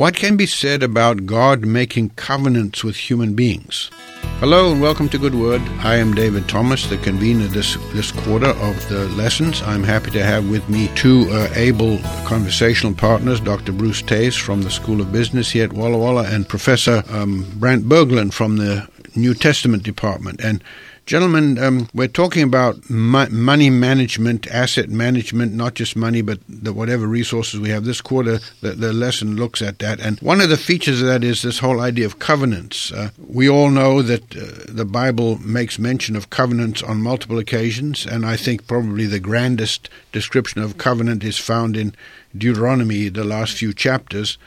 What can be said about God making covenants with human beings? Hello and welcome to Good Word. I am David Thomas, the convener this this quarter of the lessons. I'm happy to have with me two uh, able conversational partners, Dr. Bruce Tays from the School of Business here at Walla Walla and Professor um, Brant Berglund from the New Testament Department. And Gentlemen, um, we're talking about mo- money management, asset management, not just money, but the, whatever resources we have. This quarter, the, the, lesson looks at that. And one of the features of that is this whole idea of covenants. Uh, we all know that uh, the Bible makes mention of covenants on multiple occasions, and I think probably the grandest description of covenant is found in Deuteronomy, the last few chapters.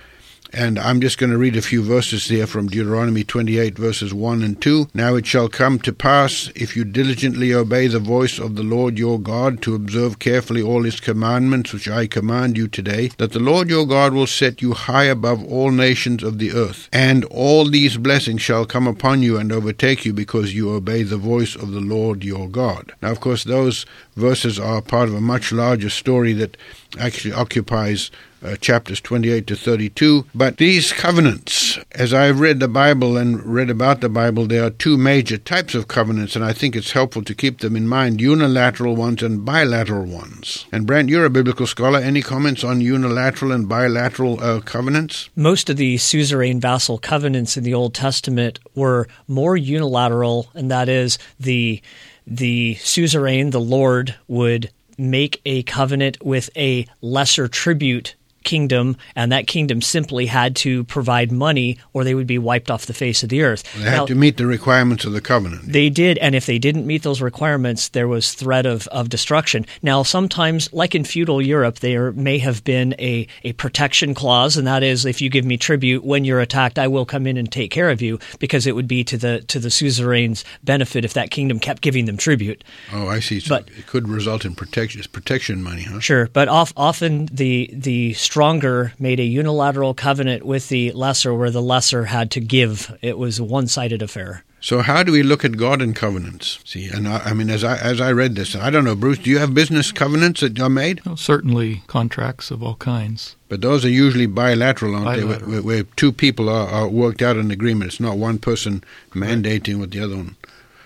And I'm just going to read a few verses here from Deuteronomy 28, verses 1 and 2. Now it shall come to pass, if you diligently obey the voice of the Lord your God, to observe carefully all his commandments which I command you today, that the Lord your God will set you high above all nations of the earth. And all these blessings shall come upon you and overtake you, because you obey the voice of the Lord your God. Now, of course, those verses are part of a much larger story that actually occupies uh, chapters 28 to 32. But these covenants, as I've read the Bible and read about the Bible, there are two major types of covenants, and I think it's helpful to keep them in mind unilateral ones and bilateral ones. And Brant, you're a biblical scholar. Any comments on unilateral and bilateral uh, covenants? Most of the suzerain vassal covenants in the Old Testament were more unilateral, and that is the the suzerain, the Lord, would make a covenant with a lesser tribute kingdom, and that kingdom simply had to provide money or they would be wiped off the face of the earth. They had now, to meet the requirements of the covenant. They did, and if they didn't meet those requirements, there was threat of, of destruction. Now, sometimes, like in feudal Europe, there may have been a, a protection clause, and that is if you give me tribute when you're attacked, I will come in and take care of you, because it would be to the to the suzerain's benefit if that kingdom kept giving them tribute. Oh, I see. So but, it could result in protection protection money, huh? Sure, but off, often the the stronger made a unilateral covenant with the lesser where the lesser had to give. It was a one sided affair. So how do we look at God in covenants? See, and I, I, mean, as I as I read this, I don't know, Bruce. Do you have business covenants that are made? Well, certainly, contracts of all kinds. But those are usually bilateral, aren't bilateral. they? Where, where, two people are, are, worked out an agreement. It's not one person mandating right. what the other one.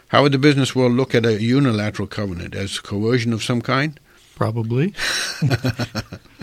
How would the business world look at a unilateral covenant as coercion of some kind? Probably.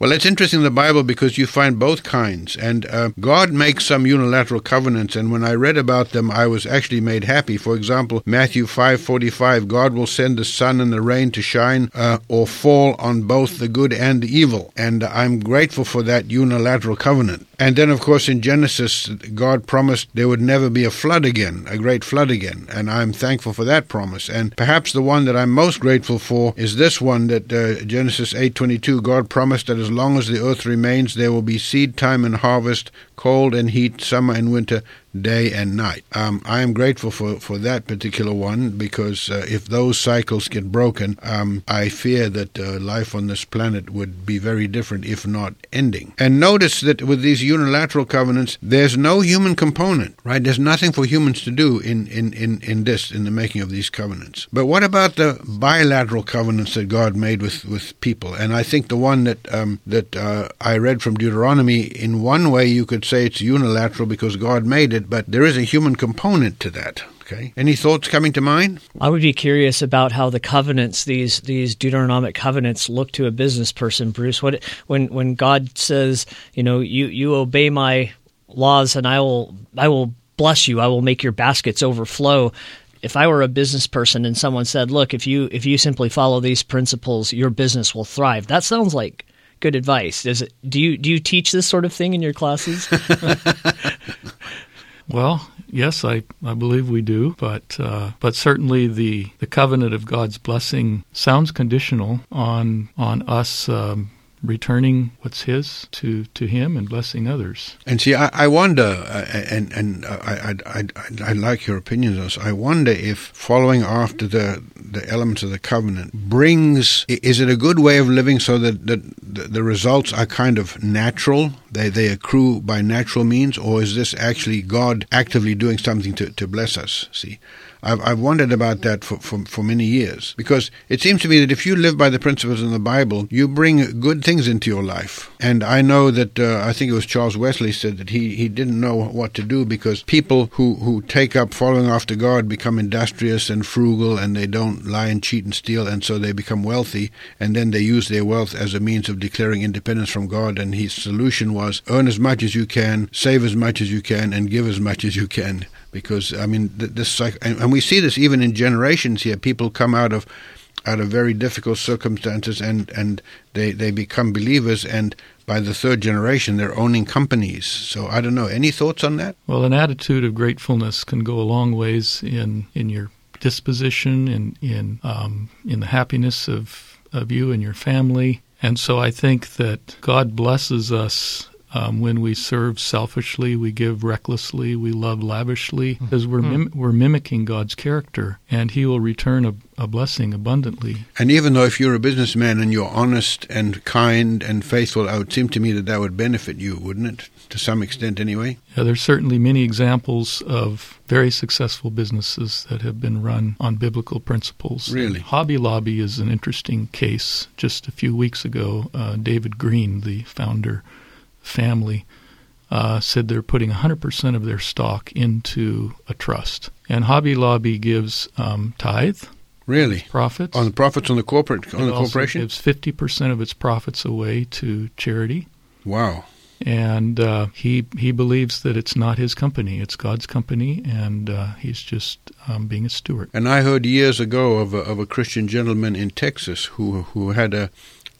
Well, it's interesting in the Bible because you find both kinds. And uh, God makes some unilateral covenants, and when I read about them, I was actually made happy. For example, Matthew 5:45, God will send the sun and the rain to shine uh, or fall on both the good and the evil. And I'm grateful for that unilateral covenant. And then, of course, in Genesis, God promised there would never be a flood again, a great flood again. And I'm thankful for that promise. And perhaps the one that I'm most grateful for is this one that uh, Genesis 8:22, God promised that as long as the earth remains, there will be seed time and harvest, cold and heat, summer and winter, day and night. Um, I am grateful for, for that particular one because uh, if those cycles get broken, um, I fear that uh, life on this planet would be very different, if not ending. And notice that with these unilateral covenants, there's no human component, right? There's nothing for humans to do in, in, in, in this, in the making of these covenants. But what about the bilateral covenants that God made with, with people? And I think the one that, um, that uh, I read from Deuteronomy, in one way you could say it's unilateral because God made it but there is a human component to that. Okay. Any thoughts coming to mind? I would be curious about how the covenants, these these Deuteronomic covenants, look to a business person, Bruce. What when when God says, you know, you you obey my laws, and I will I will bless you. I will make your baskets overflow. If I were a business person and someone said, "Look, if you if you simply follow these principles, your business will thrive," that sounds like good advice. Does it? Do you do you teach this sort of thing in your classes? Well, yes, I, I believe we do, but uh, but certainly the, the covenant of God's blessing sounds conditional on on us um, returning what's his to, to him and blessing others. And see, I, I wonder, uh, and and I, I, I, I like your opinions on this. I wonder if following after the the elements of the covenant brings is it a good way of living so that, that the, the results are kind of natural they, they accrue by natural means, or is this actually God actively doing something to, to bless us? See, I've, I've wondered about that for, for, for many years because it seems to me that if you live by the principles in the Bible, you bring good things into your life. And I know that uh, I think it was Charles Wesley said that he, he didn't know what to do because people who, who take up following after God become industrious and frugal and they don't lie and cheat and steal and so they become wealthy and then they use their wealth as a means of declaring independence from God. And his solution was earn as much as you can, save as much as you can, and give as much as you can because I mean this and we see this even in generations here. People come out of out of very difficult circumstances and and they they become believers and by the third generation they're owning companies. So I don't know. Any thoughts on that? Well, an attitude of gratefulness can go a long ways in in your disposition and in um, in the happiness of of you and your family. And so I think that God blesses us um, when we serve selfishly, we give recklessly, we love lavishly, mm-hmm. because we're mim- we're mimicking God's character, and He will return a, a blessing abundantly. And even though if you're a businessman and you're honest and kind and faithful, it would seem to me that that would benefit you, wouldn't it? To some extent, anyway. Yeah, there's certainly many examples of very successful businesses that have been run on biblical principles. Really, Hobby Lobby is an interesting case. Just a few weeks ago, uh, David Green, the founder family uh, said they're putting 100% of their stock into a trust. And Hobby Lobby gives um, tithe. Really? Profits. On the profits on the corporate on it the corporation? gives 50% of its profits away to charity. Wow. And uh, he he believes that it's not his company; it's God's company, and uh, he's just um, being a steward. And I heard years ago of a, of a Christian gentleman in Texas who who had a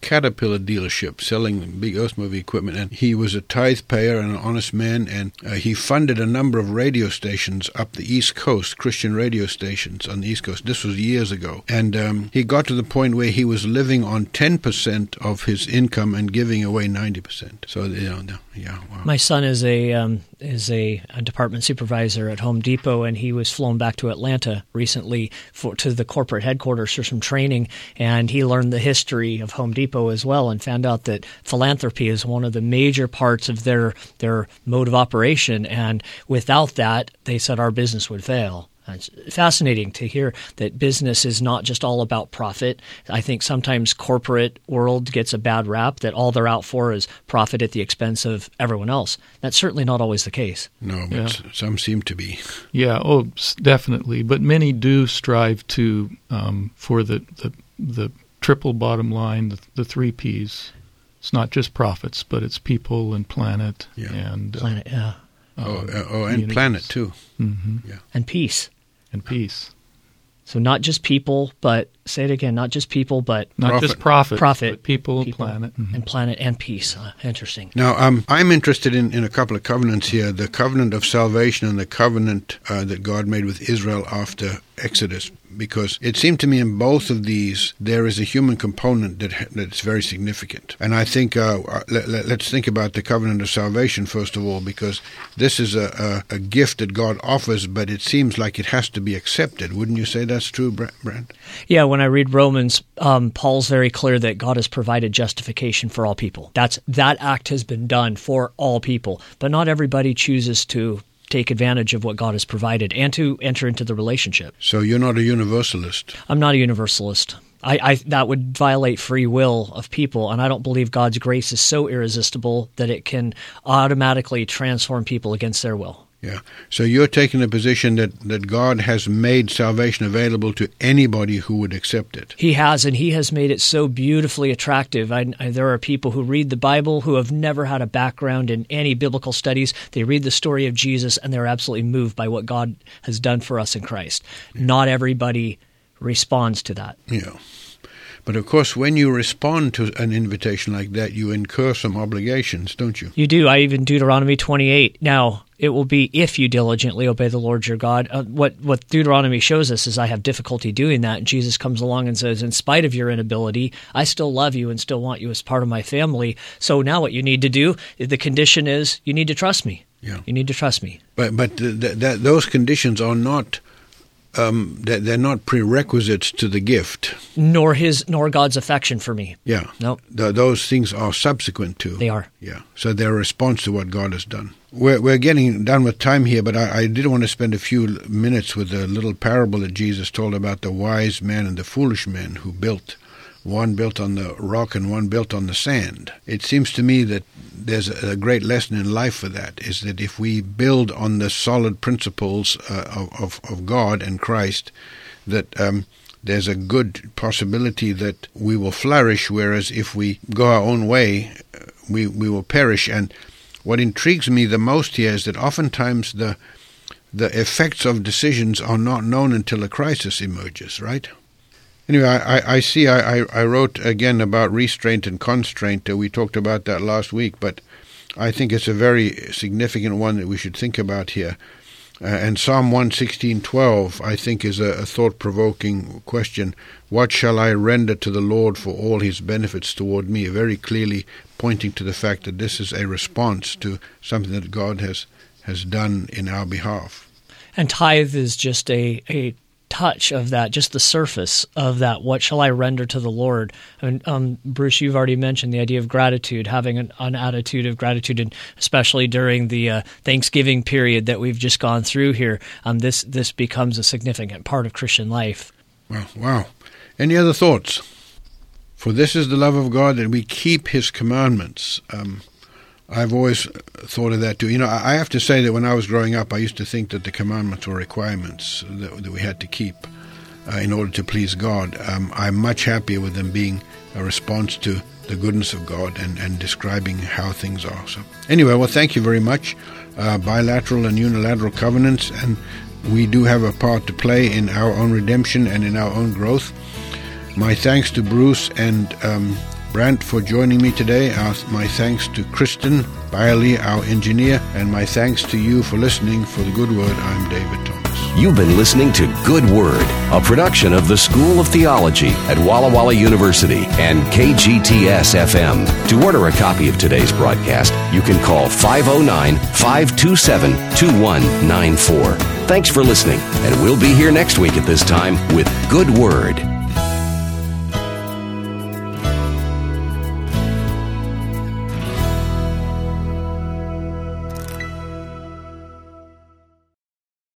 Caterpillar dealership selling big earth-moving equipment, and he was a tithe payer and an honest man, and uh, he funded a number of radio stations up the East Coast, Christian radio stations on the East Coast. This was years ago, and um, he got to the point where he was living on 10% of his income and giving away 90%. So, you know, yeah. Wow. My son is a um, is a, a, department supervisor at Home Depot, and he was flown back to Atlanta recently for to the corporate headquarters for some training, and he learned the history of Home Depot as well, and found out that philanthropy is one of the major parts of their their mode of operation, and without that, they said our business would fail. It's fascinating to hear that business is not just all about profit. I think sometimes corporate world gets a bad rap that all they're out for is profit at the expense of everyone else. That's certainly not always the case. No, but yeah. some seem to be. Yeah, oh, definitely. But many do strive to um, for the, the the triple bottom line, the, the three P's. It's not just profits, but it's people and planet yeah. and uh, planet. Yeah. Oh, uh, oh, and planet too. Mm-hmm. Yeah, and peace and peace. So not just people, but say it again, not just people, but not profit. just profit, profit, people, people, planet, mm-hmm. and planet and peace. Uh, interesting. Now, um, I'm interested in, in a couple of covenants here: the covenant of salvation and the covenant uh, that God made with Israel after Exodus because it seemed to me in both of these there is a human component that that's very significant. And I think uh, uh let, us let, think about the covenant of salvation first of all, because this is a, a, a, gift that God offers, but it seems like it has to be accepted. Wouldn't you say that's true, Brent? Yeah, when I read Romans, um, Paul's very clear that God has provided justification for all people. That's that act has been done for all people, but not everybody chooses to take advantage of what God has provided and to enter into the relationship. So you're not a universalist. I'm not a universalist. I, I, that would violate free will of people, and I don't believe God's grace is so irresistible that it can automatically transform people against their will. Yeah. So you're taking the position that, that God has made salvation available to anybody who would accept it. He has, and He has made it so beautifully attractive. I, I, there are people who read the Bible who have never had a background in any biblical studies. They read the story of Jesus, and they're absolutely moved by what God has done for us in Christ. Yeah. Not everybody responds to that. Yeah. But of course, when you respond to an invitation like that, you incur some obligations, don't you? You do. I even Deuteronomy 28. Now, it will be if you diligently obey the Lord your God. Uh, what what Deuteronomy shows us is I have difficulty doing that. And Jesus comes along and says, in spite of your inability, I still love you and still want you as part of my family. So now what you need to do, the condition is you need to trust me. Yeah. You need to trust me. But but th- th- those conditions are not um, they're, they're not prerequisites to the gift. Nor his, nor God's affection for me. Yeah. Nope. Th- those things are subsequent to. They are. Yeah. So they're a response to what God has done. We're, we're getting done with time here, but I, I did want to spend a few minutes with a little parable that Jesus told about the wise man and the foolish man who built. One built on the rock and one built on the sand. It seems to me that there's a great lesson in life for that is that if we build on the solid principles uh, of, of, God and Christ, that um, there's a good possibility that we will flourish, whereas if we go our own way, uh, we, we will perish. And what intrigues me the most here is that oftentimes the the effects of decisions are not known until a crisis emerges, right? Anyway, I, I see I, I wrote again about restraint and constraint. Uh, we talked about that last week, but I think it's a very significant one that we should think about here. Uh, and Psalm 116.12, I think, is a, a thought-provoking question. What shall I render to the Lord for all his benefits toward me? Very clearly pointing to the fact that this is a response to something that God has, has done in our behalf. And tithe is just a, a touch of that, just the surface of that. What shall I render to the Lord? And um, Bruce, you've already mentioned the idea of gratitude, having an, an attitude of gratitude, and especially during the uh, Thanksgiving period that we've just gone through here. Um, this this becomes a significant part of Christian life. Wow! Wow! Any other thoughts? For this is the love of God that we keep His commandments. Um, I've always thought of that too. You know, I have to say that when I was growing up, I used to think that the commandments were requirements that, that we had to keep uh, in order to please God. Um, I'm much happier with them being a response to the goodness of God and, and describing how things are. So, anyway, well, thank you very much. Uh, bilateral and unilateral covenants, and we do have a part to play in our own redemption and in our own growth. My thanks to Bruce and um, Brant for joining me today. Our, my thanks to Kristen Byerly, our engineer, and my thanks to you for listening. For the Good Word, I'm David Thomas. You've been listening to Good Word, a production of the School of Theology at Walla Walla University and KGTS FM. To order a copy of today's broadcast, you can call 509 527 2194. Thanks for listening, and we'll be here next week at this time with Good Word.